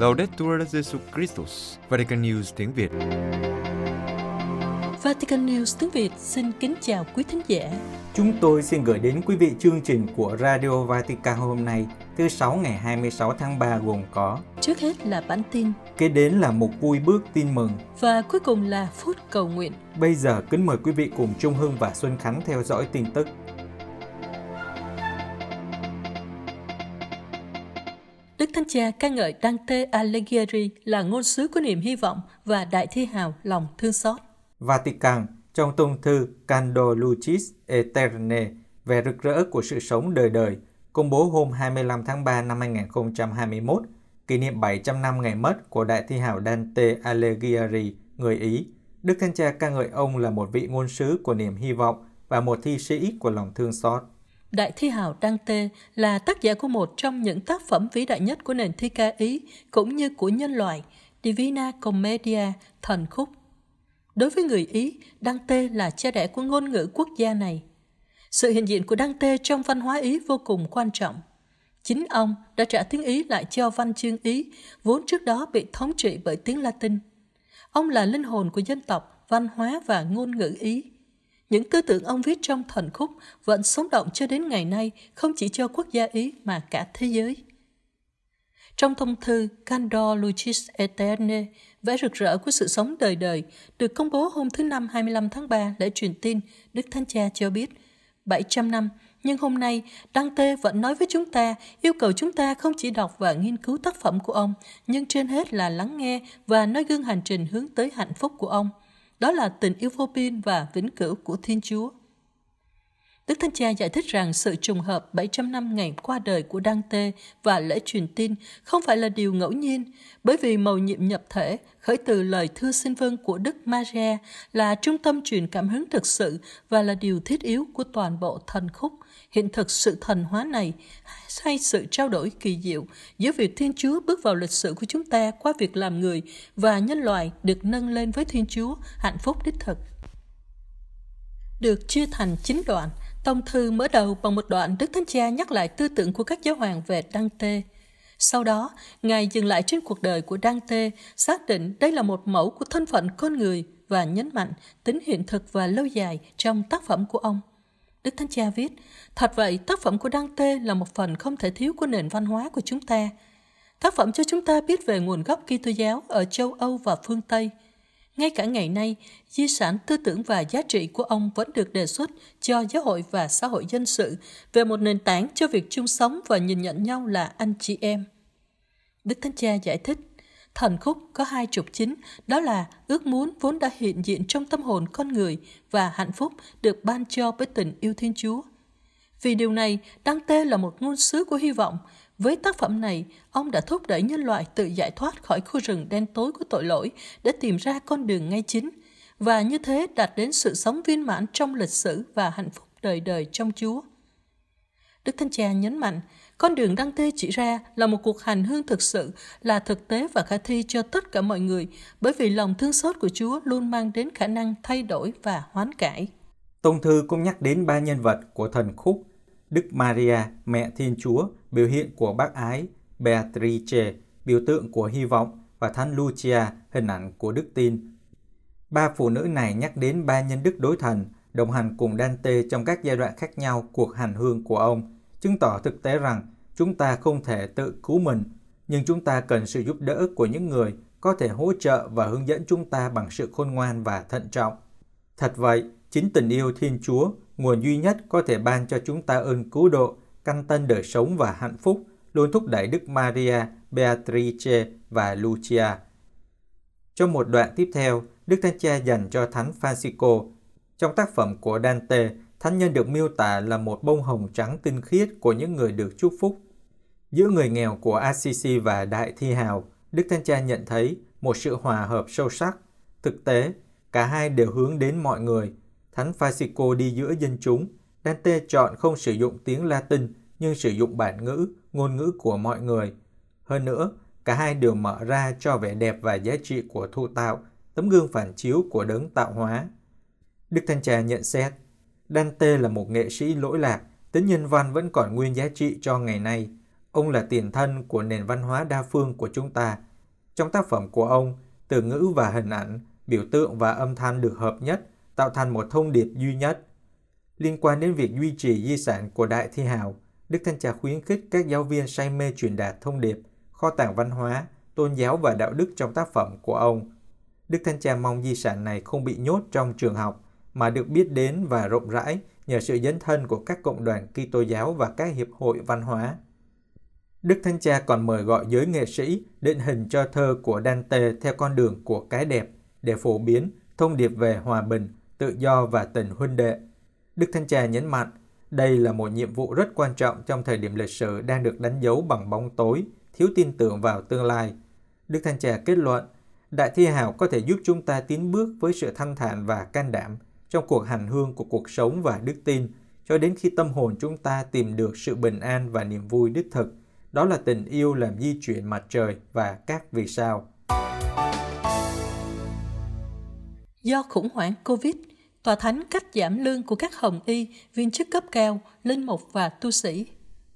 Laudetur Jesu Christus, Vatican News tiếng Việt. Vatican News tiếng Việt xin kính chào quý thính giả. Chúng tôi xin gửi đến quý vị chương trình của Radio Vatican hôm nay, thứ sáu ngày 26 tháng 3 gồm có Trước hết là bản tin Kế đến là một vui bước tin mừng. và cuối cùng là phút cầu nguyện. Bây giờ kính mời quý vị cùng Trung Hưng và Xuân Khánh theo dõi tin tức. Đức Thánh Cha ca ngợi Dante Alighieri là ngôn sứ của niềm hy vọng và đại thi hào lòng thương xót. Vatican trong tông thư Cando Lucis Eterne về rực rỡ của sự sống đời đời, công bố hôm 25 tháng 3 năm 2021, kỷ niệm 700 năm ngày mất của đại thi hào Dante Alighieri, người Ý. Đức Thánh Cha ca ngợi ông là một vị ngôn sứ của niềm hy vọng và một thi sĩ của lòng thương xót. Đại thi hào Dante là tác giả của một trong những tác phẩm vĩ đại nhất của nền thi ca Ý cũng như của nhân loại, Divina Commedia, thần khúc. Đối với người Ý, Dante là cha đẻ của ngôn ngữ quốc gia này. Sự hiện diện của Dante trong văn hóa Ý vô cùng quan trọng. Chính ông đã trả tiếng Ý lại cho văn chương Ý, vốn trước đó bị thống trị bởi tiếng Latin. Ông là linh hồn của dân tộc, văn hóa và ngôn ngữ Ý. Những tư tưởng ông viết trong thần khúc vẫn sống động cho đến ngày nay, không chỉ cho quốc gia Ý mà cả thế giới. Trong thông thư Candor Lucis Eterne, vẽ rực rỡ của sự sống đời đời, được công bố hôm thứ Năm 25 tháng 3 lễ truyền tin, Đức Thánh Cha cho biết, 700 năm, nhưng hôm nay Dante vẫn nói với chúng ta, yêu cầu chúng ta không chỉ đọc và nghiên cứu tác phẩm của ông, nhưng trên hết là lắng nghe và nói gương hành trình hướng tới hạnh phúc của ông. Đó là tình yêu vô biên và vĩnh cửu của Thiên Chúa. Đức Thánh Cha giải thích rằng sự trùng hợp 700 năm ngày qua đời của Dante và lễ truyền tin không phải là điều ngẫu nhiên, bởi vì mầu nhiệm nhập thể khởi từ lời thư xin vâng của Đức Maria là trung tâm truyền cảm hứng thực sự và là điều thiết yếu của toàn bộ thần khúc. Hiện thực sự thần hóa này hay sự trao đổi kỳ diệu giữa việc Thiên Chúa bước vào lịch sử của chúng ta qua việc làm người và nhân loại được nâng lên với Thiên Chúa, hạnh phúc đích thực. Được chia thành chín đoạn, Tông thư mở đầu bằng một đoạn Đức Thánh Cha nhắc lại tư tưởng của các giáo hoàng về Dante. Sau đó, Ngài dừng lại trên cuộc đời của Dante, xác định đây là một mẫu của thân phận con người và nhấn mạnh tính hiện thực và lâu dài trong tác phẩm của ông. Đức Thánh Cha viết, thật vậy, tác phẩm của Dante là một phần không thể thiếu của nền văn hóa của chúng ta. Tác phẩm cho chúng ta biết về nguồn gốc Kitô giáo ở châu Âu và phương Tây – ngay cả ngày nay, di sản tư tưởng và giá trị của ông vẫn được đề xuất cho giáo hội và xã hội dân sự về một nền tảng cho việc chung sống và nhìn nhận nhau là anh chị em. Đức Thánh Cha giải thích, thần khúc có hai trục chính, đó là ước muốn vốn đã hiện diện trong tâm hồn con người và hạnh phúc được ban cho với tình yêu Thiên Chúa. Vì điều này, đăng tê là một ngôn sứ của hy vọng. Với tác phẩm này, ông đã thúc đẩy nhân loại tự giải thoát khỏi khu rừng đen tối của tội lỗi để tìm ra con đường ngay chính, và như thế đạt đến sự sống viên mãn trong lịch sử và hạnh phúc đời đời trong Chúa. Đức Thánh Cha nhấn mạnh, con đường đăng tê chỉ ra là một cuộc hành hương thực sự, là thực tế và khả thi cho tất cả mọi người, bởi vì lòng thương xót của Chúa luôn mang đến khả năng thay đổi và hoán cải. Tông thư cũng nhắc đến ba nhân vật của thần khúc Đức Maria, mẹ Thiên Chúa, biểu hiện của bác ái, Beatrice, biểu tượng của hy vọng, và Thánh Lucia, hình ảnh của đức tin. Ba phụ nữ này nhắc đến ba nhân đức đối thần, đồng hành cùng Dante trong các giai đoạn khác nhau cuộc hành hương của ông, chứng tỏ thực tế rằng chúng ta không thể tự cứu mình, nhưng chúng ta cần sự giúp đỡ của những người có thể hỗ trợ và hướng dẫn chúng ta bằng sự khôn ngoan và thận trọng. Thật vậy, chính tình yêu Thiên Chúa nguồn duy nhất có thể ban cho chúng ta ơn cứu độ, căn tân đời sống và hạnh phúc, luôn thúc đẩy Đức Maria, Beatrice và Lucia. Trong một đoạn tiếp theo, Đức Thánh Cha dành cho Thánh Francisco. Trong tác phẩm của Dante, Thánh nhân được miêu tả là một bông hồng trắng tinh khiết của những người được chúc phúc. Giữa người nghèo của Assisi và Đại Thi Hào, Đức Thánh Cha nhận thấy một sự hòa hợp sâu sắc. Thực tế, cả hai đều hướng đến mọi người, Thánh Francisco đi giữa dân chúng, Dante chọn không sử dụng tiếng Latin nhưng sử dụng bản ngữ, ngôn ngữ của mọi người. Hơn nữa, cả hai đều mở ra cho vẻ đẹp và giá trị của thụ tạo, tấm gương phản chiếu của đấng tạo hóa. Đức Thanh Trà nhận xét, Dante là một nghệ sĩ lỗi lạc, tính nhân văn vẫn còn nguyên giá trị cho ngày nay. Ông là tiền thân của nền văn hóa đa phương của chúng ta, Trong tác phẩm của ông, từ ngữ và hình ảnh, biểu tượng và âm thanh được hợp nhất, tạo thành một thông điệp duy nhất. Liên quan đến việc duy trì di sản của Đại Thi Hào, Đức Thanh Cha khuyến khích các giáo viên say mê truyền đạt thông điệp, kho tàng văn hóa, tôn giáo và đạo đức trong tác phẩm của ông. Đức Thanh Cha mong di sản này không bị nhốt trong trường học, mà được biết đến và rộng rãi nhờ sự dấn thân của các cộng đoàn Kitô giáo và các hiệp hội văn hóa. Đức Thánh Cha còn mời gọi giới nghệ sĩ định hình cho thơ của Dante theo con đường của cái đẹp để phổ biến thông điệp về hòa bình, tự do và tình huynh đệ. Đức Thánh Cha nhấn mạnh, đây là một nhiệm vụ rất quan trọng trong thời điểm lịch sử đang được đánh dấu bằng bóng tối, thiếu tin tưởng vào tương lai. Đức Thánh Cha kết luận, Đại Thi Hào có thể giúp chúng ta tiến bước với sự thanh thản và can đảm trong cuộc hành hương của cuộc sống và đức tin, cho đến khi tâm hồn chúng ta tìm được sự bình an và niềm vui đích thực. Đó là tình yêu làm di chuyển mặt trời và các vì sao. Do khủng hoảng Covid, Tòa Thánh cắt giảm lương của các hồng y, viên chức cấp cao, linh mục và tu sĩ.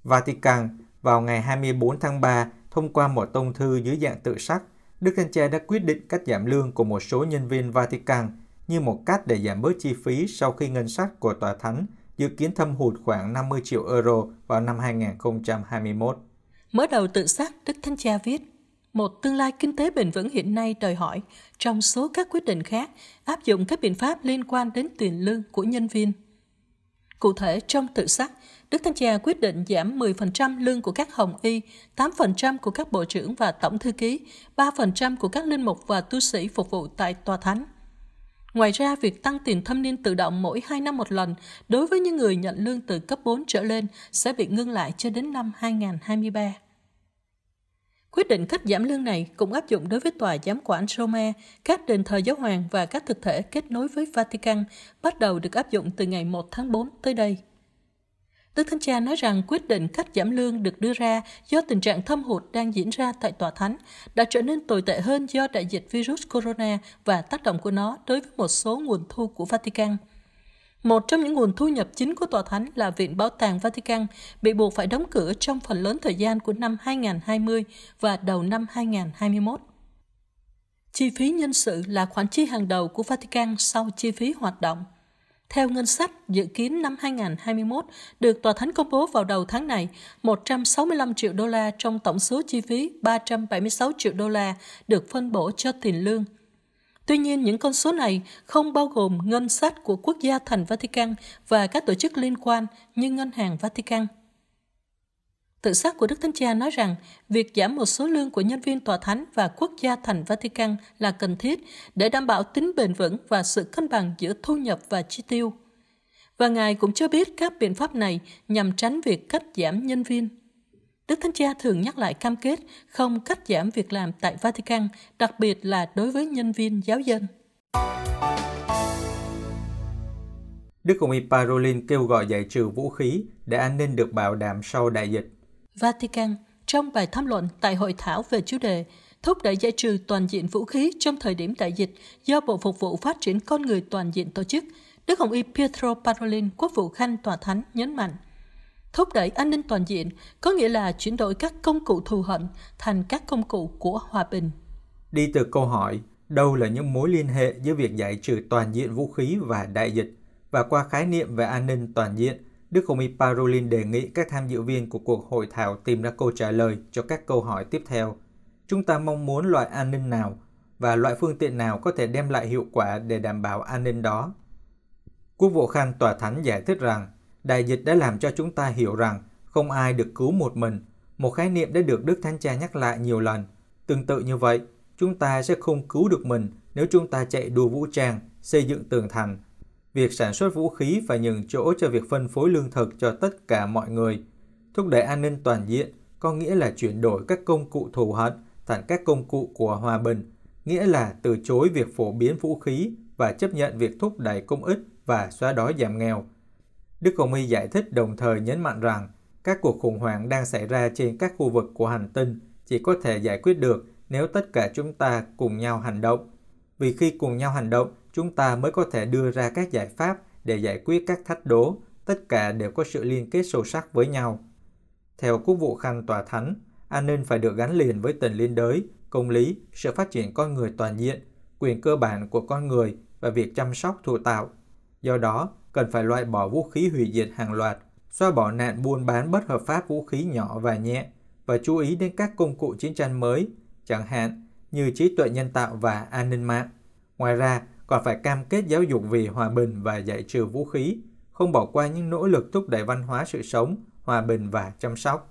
Vatican vào ngày 24 tháng 3 thông qua một tông thư dưới dạng tự sắc, Đức Thanh Cha đã quyết định cắt giảm lương của một số nhân viên Vatican như một cách để giảm bớt chi phí sau khi ngân sách của Tòa Thánh dự kiến thâm hụt khoảng 50 triệu euro vào năm 2021. Mở đầu tự xác, Đức Thánh Cha viết, một tương lai kinh tế bền vững hiện nay đòi hỏi, trong số các quyết định khác, áp dụng các biện pháp liên quan đến tiền lương của nhân viên. Cụ thể, trong tự sắc, Đức Thánh Cha quyết định giảm 10% lương của các hồng y, 8% của các bộ trưởng và tổng thư ký, 3% của các linh mục và tu sĩ phục vụ tại tòa thánh. Ngoài ra, việc tăng tiền thâm niên tự động mỗi 2 năm một lần đối với những người nhận lương từ cấp 4 trở lên sẽ bị ngưng lại cho đến năm 2023. Quyết định cắt giảm lương này cũng áp dụng đối với tòa giám quản Roma, các đền thờ giáo hoàng và các thực thể kết nối với Vatican, bắt đầu được áp dụng từ ngày 1 tháng 4 tới đây. Đức Thánh Cha nói rằng quyết định cắt giảm lương được đưa ra do tình trạng thâm hụt đang diễn ra tại tòa thánh đã trở nên tồi tệ hơn do đại dịch virus corona và tác động của nó đối với một số nguồn thu của Vatican. Một trong những nguồn thu nhập chính của tòa thánh là Viện Bảo tàng Vatican bị buộc phải đóng cửa trong phần lớn thời gian của năm 2020 và đầu năm 2021. Chi phí nhân sự là khoản chi hàng đầu của Vatican sau chi phí hoạt động. Theo ngân sách dự kiến năm 2021 được Tòa Thánh công bố vào đầu tháng này, 165 triệu đô la trong tổng số chi phí 376 triệu đô la được phân bổ cho tiền lương. Tuy nhiên, những con số này không bao gồm ngân sách của quốc gia thành Vatican và các tổ chức liên quan như Ngân hàng Vatican. Tự sát của Đức Thánh Cha nói rằng việc giảm một số lương của nhân viên tòa thánh và quốc gia thành Vatican là cần thiết để đảm bảo tính bền vững và sự cân bằng giữa thu nhập và chi tiêu. Và Ngài cũng cho biết các biện pháp này nhằm tránh việc cắt giảm nhân viên. Đức Thánh Cha thường nhắc lại cam kết không cắt giảm việc làm tại Vatican, đặc biệt là đối với nhân viên giáo dân. Đức Hồng Y Parolin kêu gọi giải trừ vũ khí để an ninh được bảo đảm sau đại dịch. Vatican trong bài tham luận tại hội thảo về chủ đề thúc đẩy giải trừ toàn diện vũ khí trong thời điểm đại dịch do Bộ Phục vụ Phát triển Con Người Toàn diện tổ chức, Đức Hồng Y Pietro Parolin, Quốc vụ Khanh Tòa Thánh nhấn mạnh. Thúc đẩy an ninh toàn diện có nghĩa là chuyển đổi các công cụ thù hận thành các công cụ của hòa bình. Đi từ câu hỏi, đâu là những mối liên hệ giữa việc giải trừ toàn diện vũ khí và đại dịch, và qua khái niệm về an ninh toàn diện, Đức Hồng Y Parolin đề nghị các tham dự viên của cuộc hội thảo tìm ra câu trả lời cho các câu hỏi tiếp theo. Chúng ta mong muốn loại an ninh nào và loại phương tiện nào có thể đem lại hiệu quả để đảm bảo an ninh đó. Quốc vụ Khan Tòa Thánh giải thích rằng, đại dịch đã làm cho chúng ta hiểu rằng không ai được cứu một mình, một khái niệm đã được Đức Thánh Cha nhắc lại nhiều lần. Tương tự như vậy, chúng ta sẽ không cứu được mình nếu chúng ta chạy đua vũ trang, xây dựng tường thành việc sản xuất vũ khí phải nhường chỗ cho việc phân phối lương thực cho tất cả mọi người. Thúc đẩy an ninh toàn diện có nghĩa là chuyển đổi các công cụ thù hận thành các công cụ của hòa bình, nghĩa là từ chối việc phổ biến vũ khí và chấp nhận việc thúc đẩy công ích và xóa đói giảm nghèo. Đức Hồng Y giải thích đồng thời nhấn mạnh rằng các cuộc khủng hoảng đang xảy ra trên các khu vực của hành tinh chỉ có thể giải quyết được nếu tất cả chúng ta cùng nhau hành động. Vì khi cùng nhau hành động, chúng ta mới có thể đưa ra các giải pháp để giải quyết các thách đố, tất cả đều có sự liên kết sâu sắc với nhau. Theo quốc vụ khanh tòa thánh, an ninh phải được gắn liền với tình liên đới, công lý, sự phát triển con người toàn diện, quyền cơ bản của con người và việc chăm sóc thụ tạo. Do đó, cần phải loại bỏ vũ khí hủy diệt hàng loạt, xóa bỏ nạn buôn bán bất hợp pháp vũ khí nhỏ và nhẹ và chú ý đến các công cụ chiến tranh mới, chẳng hạn như trí tuệ nhân tạo và an ninh mạng. Ngoài ra, còn phải cam kết giáo dục vì hòa bình và giải trừ vũ khí, không bỏ qua những nỗ lực thúc đẩy văn hóa sự sống, hòa bình và chăm sóc.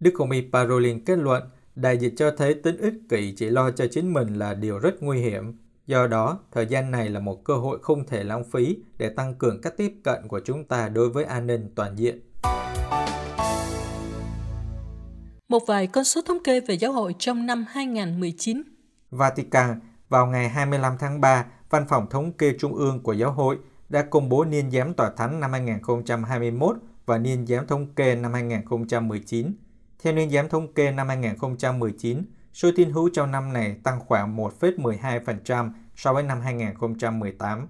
Đức Hồng Y Parolin kết luận, đại dịch cho thấy tính ích kỷ chỉ lo cho chính mình là điều rất nguy hiểm. Do đó, thời gian này là một cơ hội không thể lãng phí để tăng cường các tiếp cận của chúng ta đối với an ninh toàn diện. Một vài con số thống kê về giáo hội trong năm 2019. Vatican, vào ngày 25 tháng 3, Văn phòng Thống kê Trung ương của Giáo hội đã công bố niên giám tòa thánh năm 2021 và niên giám thống kê năm 2019. Theo niên giám thống kê năm 2019, số tín hữu trong năm này tăng khoảng 1,12% so với năm 2018.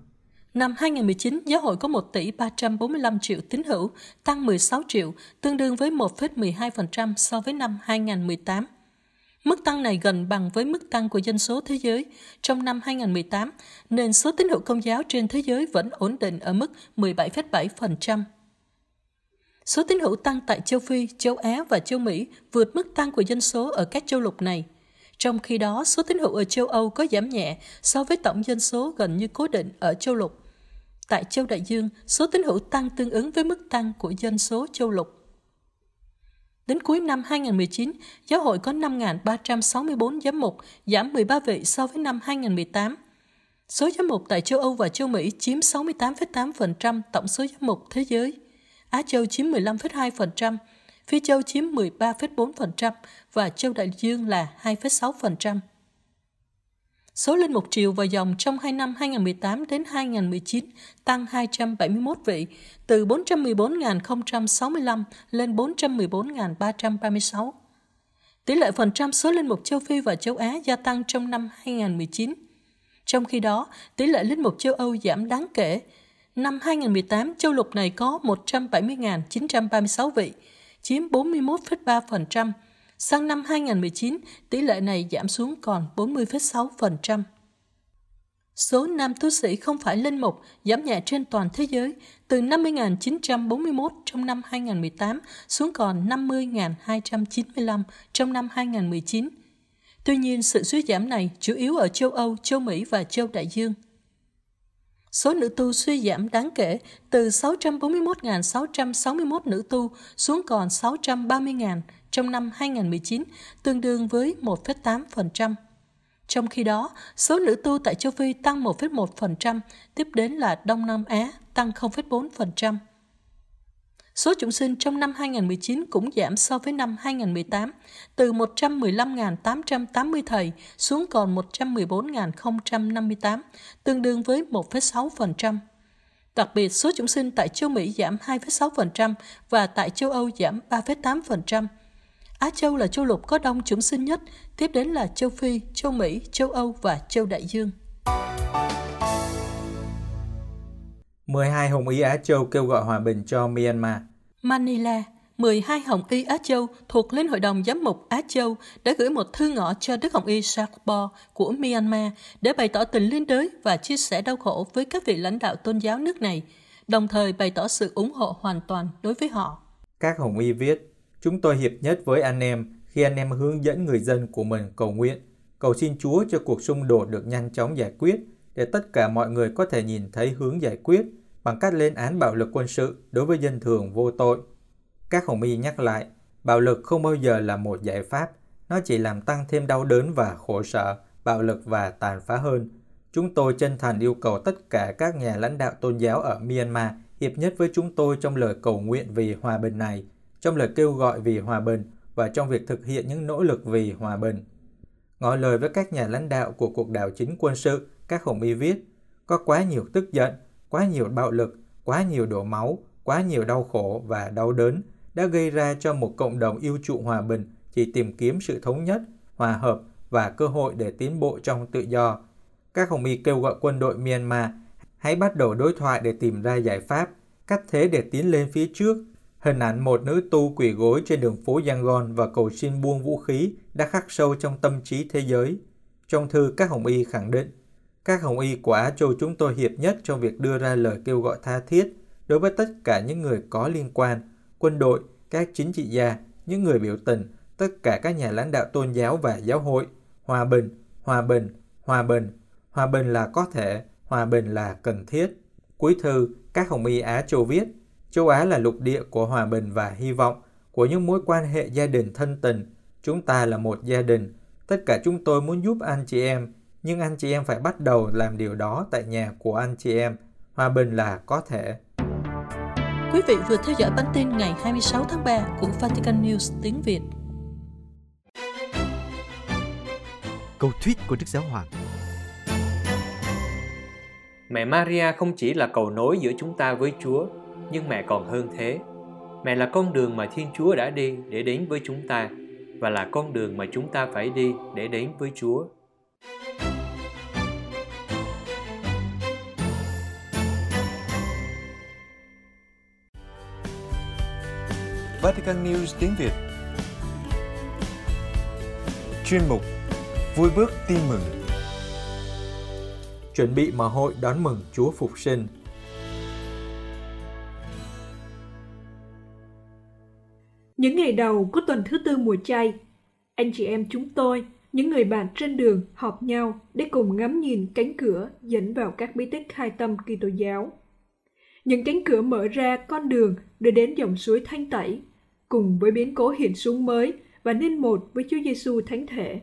Năm 2019, giáo hội có 1 tỷ 345 triệu tín hữu, tăng 16 triệu, tương đương với 1,12% so với năm 2018. Mức tăng này gần bằng với mức tăng của dân số thế giới. Trong năm 2018, nền số tín hữu công giáo trên thế giới vẫn ổn định ở mức 17,7%. Số tín hữu tăng tại châu Phi, châu Á và châu Mỹ vượt mức tăng của dân số ở các châu lục này. Trong khi đó, số tín hữu ở châu Âu có giảm nhẹ so với tổng dân số gần như cố định ở châu lục. Tại châu Đại Dương, số tín hữu tăng tương ứng với mức tăng của dân số châu lục. Đến cuối năm 2019, giáo hội có 5.364 giám mục, giảm 13 vị so với năm 2018. Số giám mục tại châu Âu và châu Mỹ chiếm 68,8% tổng số giám mục thế giới. Á Châu chiếm 15,2%, Phi Châu chiếm 13,4% và Châu Đại Dương là 2,6%. Số linh mục triều và dòng trong hai năm 2018 đến 2019 tăng 271 vị, từ 414.065 lên 414.336. Tỷ lệ phần trăm số linh mục châu Phi và châu Á gia tăng trong năm 2019. Trong khi đó, tỷ lệ linh mục châu Âu giảm đáng kể. Năm 2018, châu lục này có 170.936 vị, chiếm 41,3%, Sang năm 2019, tỷ lệ này giảm xuống còn 40,6%. Số nam tu sĩ không phải linh mục giảm nhẹ trên toàn thế giới từ 50.941 trong năm 2018 xuống còn 50.295 trong năm 2019. Tuy nhiên, sự suy giảm này chủ yếu ở châu Âu, châu Mỹ và châu Đại Dương. Số nữ tu suy giảm đáng kể từ 641.661 nữ tu xuống còn 630.000 trong năm 2019, tương đương với 1,8%. Trong khi đó, số nữ tu tại châu Phi tăng 1,1%, tiếp đến là Đông Nam Á tăng 0,4%. Số chúng sinh trong năm 2019 cũng giảm so với năm 2018, từ 115.880 thầy xuống còn 114.058, tương đương với 1,6%. Đặc biệt, số chúng sinh tại châu Mỹ giảm 2,6% và tại châu Âu giảm 3,8%. Á Châu là châu lục có đông chúng sinh nhất, tiếp đến là châu Phi, châu Mỹ, châu Âu và châu Đại Dương. 12 Hồng Y Á Châu kêu gọi hòa bình cho Myanmar. Manila, 12 Hồng Y Á Châu thuộc Liên Hội đồng Giám mục Á Châu đã gửi một thư ngõ cho Đức Hồng Y Sakbo của Myanmar để bày tỏ tình liên đới và chia sẻ đau khổ với các vị lãnh đạo tôn giáo nước này, đồng thời bày tỏ sự ủng hộ hoàn toàn đối với họ. Các Hồng Y viết, Chúng tôi hiệp nhất với anh em khi anh em hướng dẫn người dân của mình cầu nguyện, cầu xin Chúa cho cuộc xung đột được nhanh chóng giải quyết để tất cả mọi người có thể nhìn thấy hướng giải quyết bằng cách lên án bạo lực quân sự đối với dân thường vô tội. Các hồng y nhắc lại, bạo lực không bao giờ là một giải pháp, nó chỉ làm tăng thêm đau đớn và khổ sở, bạo lực và tàn phá hơn. Chúng tôi chân thành yêu cầu tất cả các nhà lãnh đạo tôn giáo ở Myanmar hiệp nhất với chúng tôi trong lời cầu nguyện vì hòa bình này – trong lời kêu gọi vì hòa bình và trong việc thực hiện những nỗ lực vì hòa bình. Ngỏ lời với các nhà lãnh đạo của cuộc đảo chính quân sự, các hồng y viết, có quá nhiều tức giận, quá nhiều bạo lực, quá nhiều đổ máu, quá nhiều đau khổ và đau đớn đã gây ra cho một cộng đồng yêu trụ hòa bình chỉ tìm kiếm sự thống nhất, hòa hợp và cơ hội để tiến bộ trong tự do. Các hồng y kêu gọi quân đội Myanmar hãy bắt đầu đối thoại để tìm ra giải pháp, cách thế để tiến lên phía trước Hình ảnh một nữ tu quỳ gối trên đường phố Yangon và cầu xin buông vũ khí đã khắc sâu trong tâm trí thế giới. Trong thư các Hồng Y khẳng định, các Hồng Y của Á Châu chúng tôi hiệp nhất trong việc đưa ra lời kêu gọi tha thiết đối với tất cả những người có liên quan, quân đội, các chính trị gia, những người biểu tình, tất cả các nhà lãnh đạo tôn giáo và giáo hội, hòa bình, hòa bình, hòa bình, hòa bình là có thể, hòa bình là cần thiết. Cuối thư, các Hồng Y Á Châu viết, Châu Á là lục địa của hòa bình và hy vọng, của những mối quan hệ gia đình thân tình. Chúng ta là một gia đình. Tất cả chúng tôi muốn giúp anh chị em, nhưng anh chị em phải bắt đầu làm điều đó tại nhà của anh chị em. Hòa bình là có thể. Quý vị vừa theo dõi bản tin ngày 26 tháng 3 của Vatican News tiếng Việt. Câu thuyết của Đức Giáo Hoàng Mẹ Maria không chỉ là cầu nối giữa chúng ta với Chúa, nhưng mẹ còn hơn thế. Mẹ là con đường mà Thiên Chúa đã đi để đến với chúng ta và là con đường mà chúng ta phải đi để đến với Chúa. Vatican News tiếng Việt. Chuyên mục Vui bước tin mừng. Chuẩn bị mở hội đón mừng Chúa Phục sinh. Những ngày đầu của tuần thứ tư mùa chay, anh chị em chúng tôi, những người bạn trên đường họp nhau để cùng ngắm nhìn cánh cửa dẫn vào các bí tích khai tâm Kitô giáo. Những cánh cửa mở ra con đường đưa đến dòng suối thanh tẩy, cùng với biến cố hiện xuống mới và nên một với Chúa Giêsu thánh thể.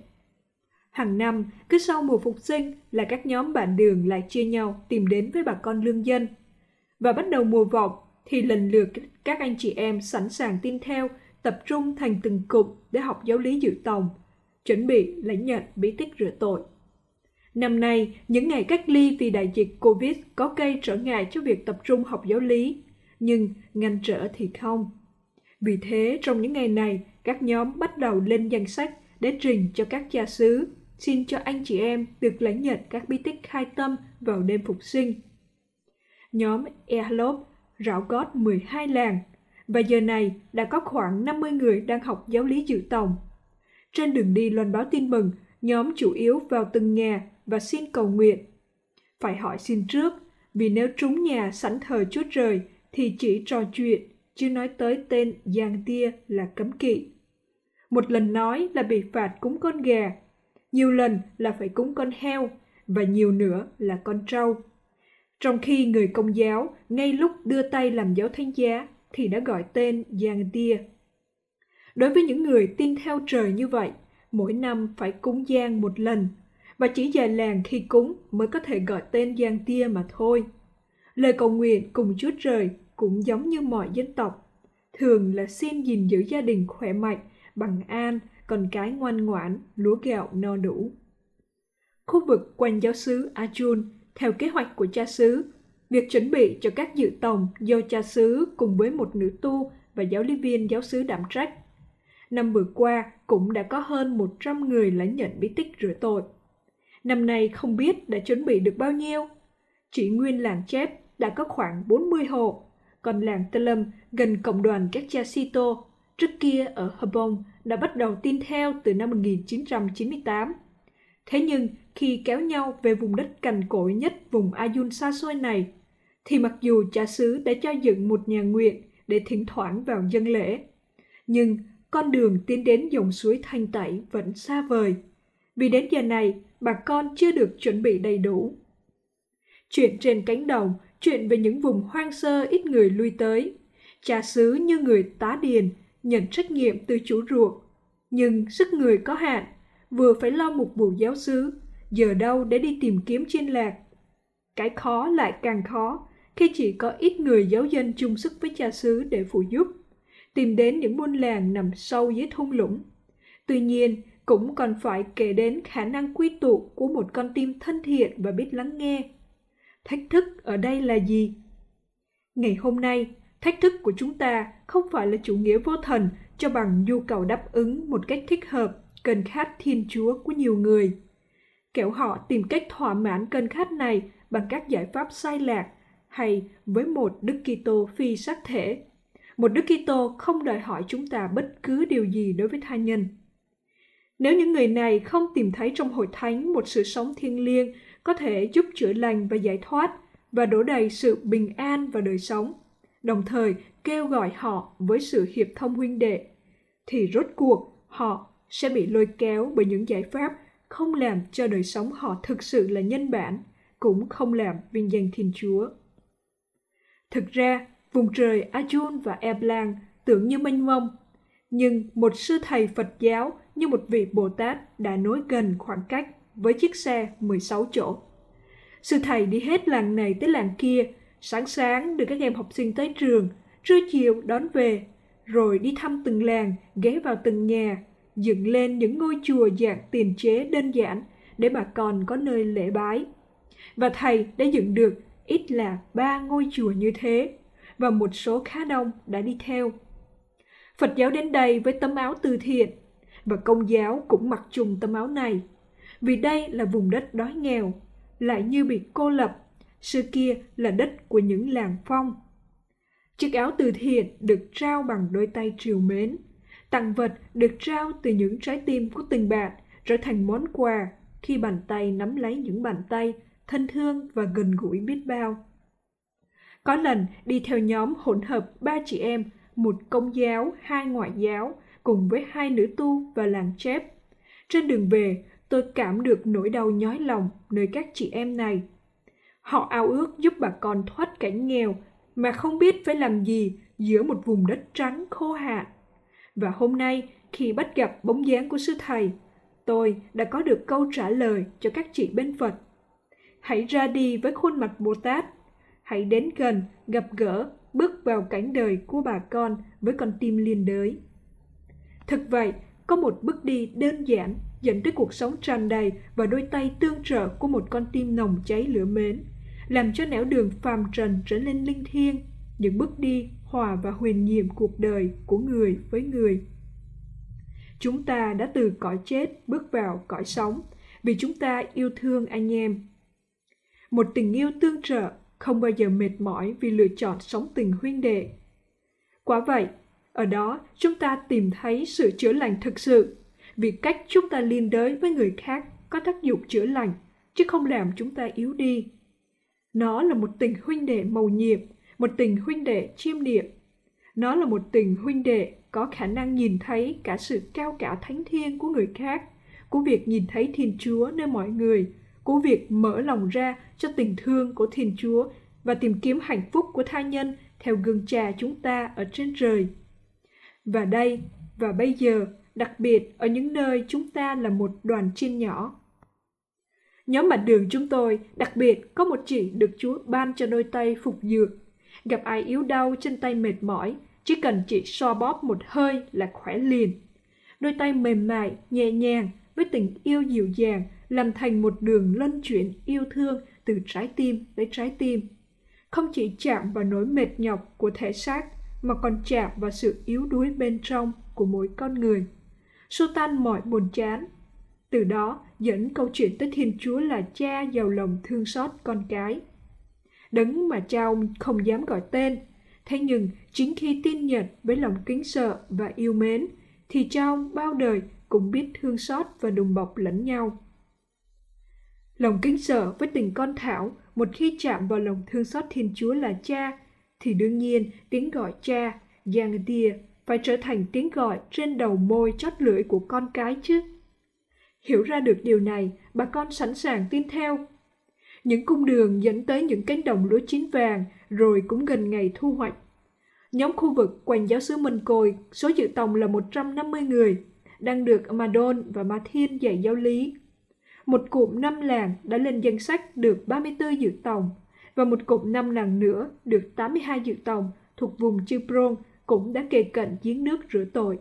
Hàng năm, cứ sau mùa phục sinh là các nhóm bạn đường lại chia nhau tìm đến với bà con lương dân. Và bắt đầu mùa vọng thì lần lượt các anh chị em sẵn sàng tin theo tập trung thành từng cụm để học giáo lý dự tòng, chuẩn bị lãnh nhận bí tích rửa tội. Năm nay, những ngày cách ly vì đại dịch Covid có gây trở ngại cho việc tập trung học giáo lý, nhưng ngăn trở thì không. Vì thế, trong những ngày này, các nhóm bắt đầu lên danh sách để trình cho các cha xứ, xin cho anh chị em được lãnh nhận các bí tích khai tâm vào đêm phục sinh. Nhóm Ehlop rảo gót 12 làng và giờ này đã có khoảng 50 người đang học giáo lý dự tòng. Trên đường đi loan báo tin mừng, nhóm chủ yếu vào từng nhà và xin cầu nguyện. Phải hỏi xin trước, vì nếu trúng nhà sẵn thờ Chúa Trời thì chỉ trò chuyện, chứ nói tới tên Giang Tia là cấm kỵ. Một lần nói là bị phạt cúng con gà, nhiều lần là phải cúng con heo và nhiều nữa là con trâu. Trong khi người công giáo ngay lúc đưa tay làm dấu thánh giá thì đã gọi tên Giang Tia. Đối với những người tin theo trời như vậy, mỗi năm phải cúng Giang một lần, và chỉ già làng khi cúng mới có thể gọi tên Giang Tia mà thôi. Lời cầu nguyện cùng Chúa Trời cũng giống như mọi dân tộc, thường là xin gìn giữ gia đình khỏe mạnh, bằng an, con cái ngoan ngoãn, lúa gạo no đủ. Khu vực quanh giáo sứ Ajun, theo kế hoạch của cha xứ, Việc chuẩn bị cho các dự tòng do cha xứ cùng với một nữ tu và giáo lý viên giáo xứ đảm trách. Năm vừa qua cũng đã có hơn 100 người lãnh nhận bí tích rửa tội. Năm nay không biết đã chuẩn bị được bao nhiêu. Chỉ nguyên làng chép đã có khoảng 40 hộ, còn làng Tê Lâm gần cộng đoàn các cha Sito trước kia ở Habong đã bắt đầu tin theo từ năm 1998. Thế nhưng khi kéo nhau về vùng đất cằn cỗi nhất vùng Ayun xa xôi này, thì mặc dù cha xứ đã cho dựng một nhà nguyện để thỉnh thoảng vào dân lễ, nhưng con đường tiến đến dòng suối thanh tẩy vẫn xa vời, vì đến giờ này bà con chưa được chuẩn bị đầy đủ. Chuyện trên cánh đồng, chuyện về những vùng hoang sơ ít người lui tới, cha xứ như người tá điền, nhận trách nhiệm từ chủ ruột, nhưng sức người có hạn, vừa phải lo một vụ giáo xứ, giờ đâu để đi tìm kiếm trên lạc. Cái khó lại càng khó, khi chỉ có ít người giáo dân chung sức với cha xứ để phụ giúp, tìm đến những buôn làng nằm sâu dưới thung lũng. Tuy nhiên, cũng còn phải kể đến khả năng quy tụ của một con tim thân thiện và biết lắng nghe. Thách thức ở đây là gì? Ngày hôm nay, thách thức của chúng ta không phải là chủ nghĩa vô thần cho bằng nhu cầu đáp ứng một cách thích hợp cần khát thiên chúa của nhiều người. Kẻo họ tìm cách thỏa mãn cơn khát này bằng các giải pháp sai lạc hay với một Đức Kitô phi xác thể, Một Đức Kitô không đòi hỏi chúng ta bất cứ điều gì đối với tha nhân. Nếu những người này không tìm thấy trong hội thánh một sự sống thiêng liêng có thể giúp chữa lành và giải thoát và đổ đầy sự bình an vào đời sống, đồng thời kêu gọi họ với sự hiệp thông huynh đệ, thì rốt cuộc họ sẽ bị lôi kéo bởi những giải pháp không làm cho đời sống họ thực sự là nhân bản, cũng không làm vinh danh Thiên Chúa. Thực ra, vùng trời Ajun và Eblang tưởng như mênh mông, nhưng một sư thầy Phật giáo như một vị Bồ Tát đã nối gần khoảng cách với chiếc xe 16 chỗ. Sư thầy đi hết làng này tới làng kia, sáng sáng đưa các em học sinh tới trường, trưa chiều đón về, rồi đi thăm từng làng, ghé vào từng nhà, dựng lên những ngôi chùa dạng tiền chế đơn giản để bà con có nơi lễ bái. Và thầy đã dựng được ít là ba ngôi chùa như thế, và một số khá đông đã đi theo. Phật giáo đến đây với tấm áo từ thiện, và công giáo cũng mặc chung tấm áo này, vì đây là vùng đất đói nghèo, lại như bị cô lập, xưa kia là đất của những làng phong. Chiếc áo từ thiện được trao bằng đôi tay triều mến, tặng vật được trao từ những trái tim của tình bạn trở thành món quà khi bàn tay nắm lấy những bàn tay thân thương và gần gũi biết bao. Có lần đi theo nhóm hỗn hợp ba chị em, một công giáo, hai ngoại giáo, cùng với hai nữ tu và làng chép. Trên đường về, tôi cảm được nỗi đau nhói lòng nơi các chị em này. Họ ao ước giúp bà con thoát cảnh nghèo mà không biết phải làm gì giữa một vùng đất trắng khô hạn. Và hôm nay, khi bắt gặp bóng dáng của sư thầy, tôi đã có được câu trả lời cho các chị bên Phật. Hãy ra đi với khuôn mặt Bồ Tát. Hãy đến gần, gặp gỡ, bước vào cảnh đời của bà con với con tim liên đới. Thực vậy, có một bước đi đơn giản dẫn tới cuộc sống tràn đầy và đôi tay tương trợ của một con tim nồng cháy lửa mến, làm cho nẻo đường phàm trần trở nên linh thiêng, những bước đi hòa và huyền nhiệm cuộc đời của người với người. Chúng ta đã từ cõi chết bước vào cõi sống vì chúng ta yêu thương anh em. Một tình yêu tương trợ không bao giờ mệt mỏi vì lựa chọn sống tình huynh đệ. Quả vậy, ở đó chúng ta tìm thấy sự chữa lành thực sự vì cách chúng ta liên đới với người khác có tác dụng chữa lành chứ không làm chúng ta yếu đi. Nó là một tình huynh đệ mầu nhiệm một tình huynh đệ chiêm niệm. Nó là một tình huynh đệ có khả năng nhìn thấy cả sự cao cả thánh thiêng của người khác, của việc nhìn thấy Thiên Chúa nơi mọi người, của việc mở lòng ra cho tình thương của Thiên Chúa và tìm kiếm hạnh phúc của tha nhân theo gương cha chúng ta ở trên trời. Và đây, và bây giờ, đặc biệt ở những nơi chúng ta là một đoàn chiên nhỏ. Nhóm mặt đường chúng tôi đặc biệt có một chị được Chúa ban cho đôi tay phục dược Gặp ai yếu đau chân tay mệt mỏi, chỉ cần chị so bóp một hơi là khỏe liền. Đôi tay mềm mại, nhẹ nhàng, với tình yêu dịu dàng, làm thành một đường lân chuyển yêu thương từ trái tim tới trái tim. Không chỉ chạm vào nỗi mệt nhọc của thể xác, mà còn chạm vào sự yếu đuối bên trong của mỗi con người. Xua tan mọi buồn chán. Từ đó dẫn câu chuyện tới Thiên Chúa là cha giàu lòng thương xót con cái đấng mà cha ông không dám gọi tên. Thế nhưng, chính khi tin nhận với lòng kính sợ và yêu mến, thì cha ông bao đời cũng biết thương xót và đùm bọc lẫn nhau. Lòng kính sợ với tình con Thảo, một khi chạm vào lòng thương xót Thiên Chúa là cha, thì đương nhiên tiếng gọi cha, Giang Tia, phải trở thành tiếng gọi trên đầu môi chót lưỡi của con cái chứ. Hiểu ra được điều này, bà con sẵn sàng tin theo những cung đường dẫn tới những cánh đồng lúa chín vàng rồi cũng gần ngày thu hoạch. Nhóm khu vực quanh giáo sứ Minh Côi, số dự tòng là 150 người, đang được Madon và Ma Thiên dạy giáo lý. Một cụm năm làng đã lên danh sách được 34 dự tòng, và một cụm năm làng nữa được 82 dự tòng thuộc vùng Chư Prong cũng đã kề cận giếng nước rửa tội.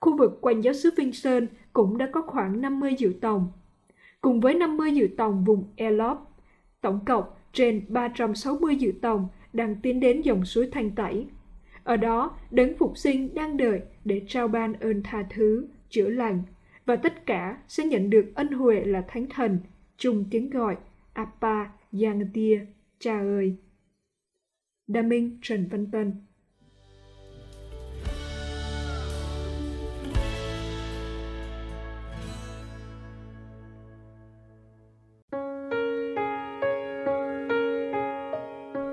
Khu vực quanh giáo sứ Vinh Sơn cũng đã có khoảng 50 dự tòng, cùng với 50 dự tòng vùng Elop. Tổng cộng trên 360 dự tòng đang tiến đến dòng suối Thanh Tẩy. Ở đó, đấng phục sinh đang đợi để trao ban ơn tha thứ, chữa lành, và tất cả sẽ nhận được ân huệ là thánh thần, chung tiếng gọi Appa Giang tia, cha ơi. Đa Minh Trần Văn Tân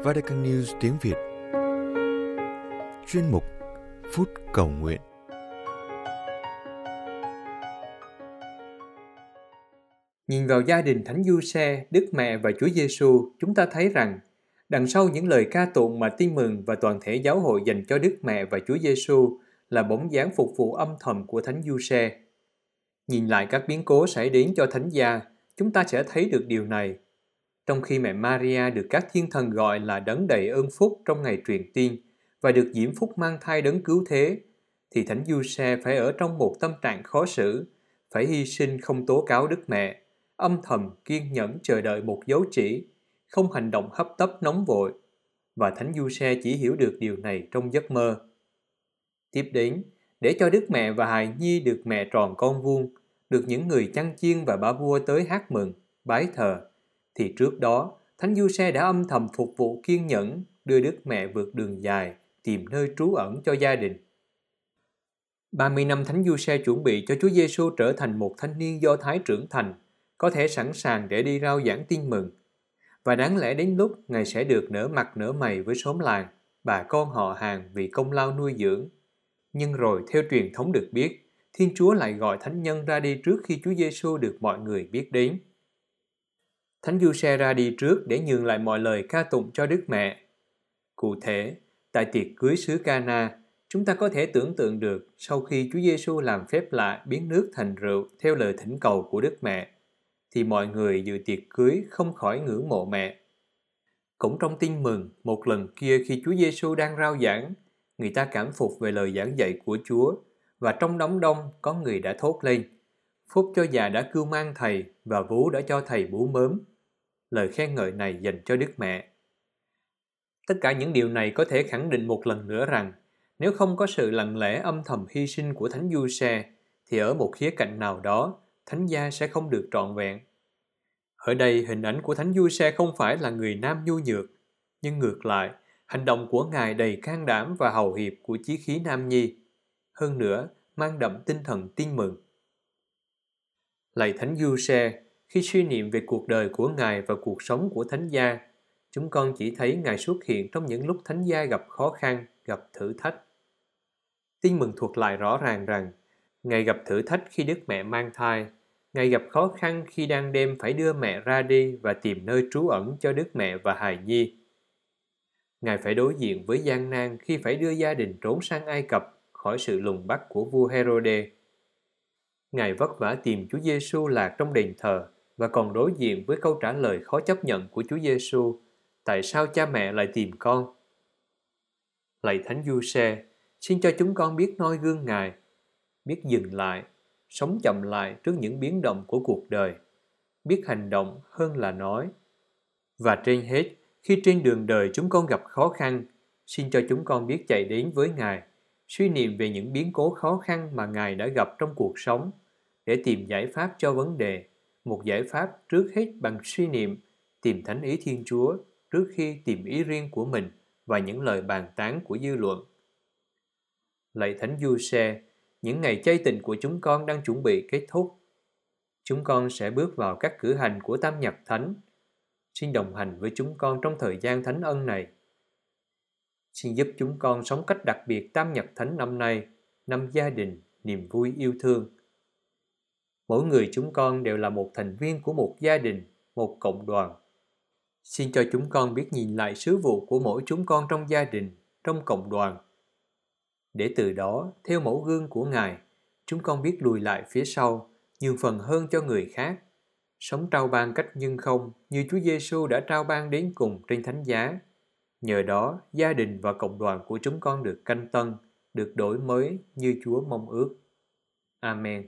Vatican News tiếng Việt. Chuyên mục Phút Cầu Nguyện. Nhìn vào gia đình Thánh Du Xe, Đức Mẹ và Chúa Giêsu, chúng ta thấy rằng đằng sau những lời ca tụng mà tin mừng và toàn thể giáo hội dành cho Đức Mẹ và Chúa Giêsu là bóng dáng phục vụ âm thầm của Thánh Du Xe. Nhìn lại các biến cố xảy đến cho Thánh gia, chúng ta sẽ thấy được điều này. Trong khi mẹ Maria được các thiên thần gọi là đấng đầy ơn phúc trong ngày truyền tiên và được diễm phúc mang thai đấng cứu thế, thì Thánh Du Xe phải ở trong một tâm trạng khó xử, phải hy sinh không tố cáo Đức Mẹ, âm thầm kiên nhẫn chờ đợi một dấu chỉ, không hành động hấp tấp nóng vội. Và Thánh Du Xe chỉ hiểu được điều này trong giấc mơ. Tiếp đến, để cho Đức Mẹ và Hài Nhi được mẹ tròn con vuông, được những người chăn chiên và bà vua tới hát mừng, bái thờ, thì trước đó Thánh Du Xe đã âm thầm phục vụ kiên nhẫn đưa Đức Mẹ vượt đường dài tìm nơi trú ẩn cho gia đình. 30 năm Thánh Du Xe chuẩn bị cho Chúa Giêsu trở thành một thanh niên do thái trưởng thành, có thể sẵn sàng để đi rao giảng tin mừng. Và đáng lẽ đến lúc Ngài sẽ được nở mặt nở mày với xóm làng, bà con họ hàng vì công lao nuôi dưỡng. Nhưng rồi theo truyền thống được biết, Thiên Chúa lại gọi thánh nhân ra đi trước khi Chúa Giêsu được mọi người biết đến. Thánh Du Xe ra đi trước để nhường lại mọi lời ca tụng cho Đức Mẹ. Cụ thể, tại tiệc cưới xứ Cana, chúng ta có thể tưởng tượng được sau khi Chúa Giêsu làm phép lạ biến nước thành rượu theo lời thỉnh cầu của Đức Mẹ, thì mọi người dự tiệc cưới không khỏi ngưỡng mộ mẹ. Cũng trong tin mừng, một lần kia khi Chúa Giêsu đang rao giảng, người ta cảm phục về lời giảng dạy của Chúa và trong đám đông có người đã thốt lên Phúc cho già đã cưu mang thầy và vú đã cho thầy bú mớm. Lời khen ngợi này dành cho Đức Mẹ. Tất cả những điều này có thể khẳng định một lần nữa rằng nếu không có sự lặng lẽ âm thầm hy sinh của Thánh Du Xe thì ở một khía cạnh nào đó Thánh gia sẽ không được trọn vẹn. Ở đây hình ảnh của Thánh Du Xe không phải là người nam nhu nhược, nhưng ngược lại, hành động của Ngài đầy can đảm và hầu hiệp của chí khí nam nhi. Hơn nữa, mang đậm tinh thần tin mừng. Lạy Thánh Du Xe, khi suy niệm về cuộc đời của Ngài và cuộc sống của Thánh gia, chúng con chỉ thấy Ngài xuất hiện trong những lúc Thánh gia gặp khó khăn, gặp thử thách. Tin mừng thuật lại rõ ràng rằng, Ngài gặp thử thách khi Đức Mẹ mang thai, Ngài gặp khó khăn khi đang đêm phải đưa mẹ ra đi và tìm nơi trú ẩn cho Đức Mẹ và hài nhi. Ngài phải đối diện với gian nan khi phải đưa gia đình trốn sang Ai Cập khỏi sự lùng bắt của vua Herode. Ngài vất vả tìm Chúa Giêsu lạc trong đền thờ và còn đối diện với câu trả lời khó chấp nhận của Chúa Giêsu: Tại sao cha mẹ lại tìm con? Lạy Thánh Du Xe, xin cho chúng con biết noi gương Ngài, biết dừng lại, sống chậm lại trước những biến động của cuộc đời, biết hành động hơn là nói. Và trên hết, khi trên đường đời chúng con gặp khó khăn, xin cho chúng con biết chạy đến với Ngài, suy niệm về những biến cố khó khăn mà Ngài đã gặp trong cuộc sống, để tìm giải pháp cho vấn đề, một giải pháp trước hết bằng suy niệm, tìm thánh ý Thiên Chúa trước khi tìm ý riêng của mình và những lời bàn tán của dư luận. Lạy Thánh Du Xe, những ngày chay tình của chúng con đang chuẩn bị kết thúc. Chúng con sẽ bước vào các cử hành của Tam Nhật Thánh. Xin đồng hành với chúng con trong thời gian thánh ân này. Xin giúp chúng con sống cách đặc biệt Tam Nhật Thánh năm nay, năm gia đình, niềm vui yêu thương. Mỗi người chúng con đều là một thành viên của một gia đình, một cộng đoàn. Xin cho chúng con biết nhìn lại sứ vụ của mỗi chúng con trong gia đình, trong cộng đoàn. Để từ đó, theo mẫu gương của Ngài, chúng con biết lùi lại phía sau, nhường phần hơn cho người khác, sống trao ban cách nhân không như Chúa Giêsu đã trao ban đến cùng trên thánh giá. Nhờ đó, gia đình và cộng đoàn của chúng con được canh tân, được đổi mới như Chúa mong ước. Amen.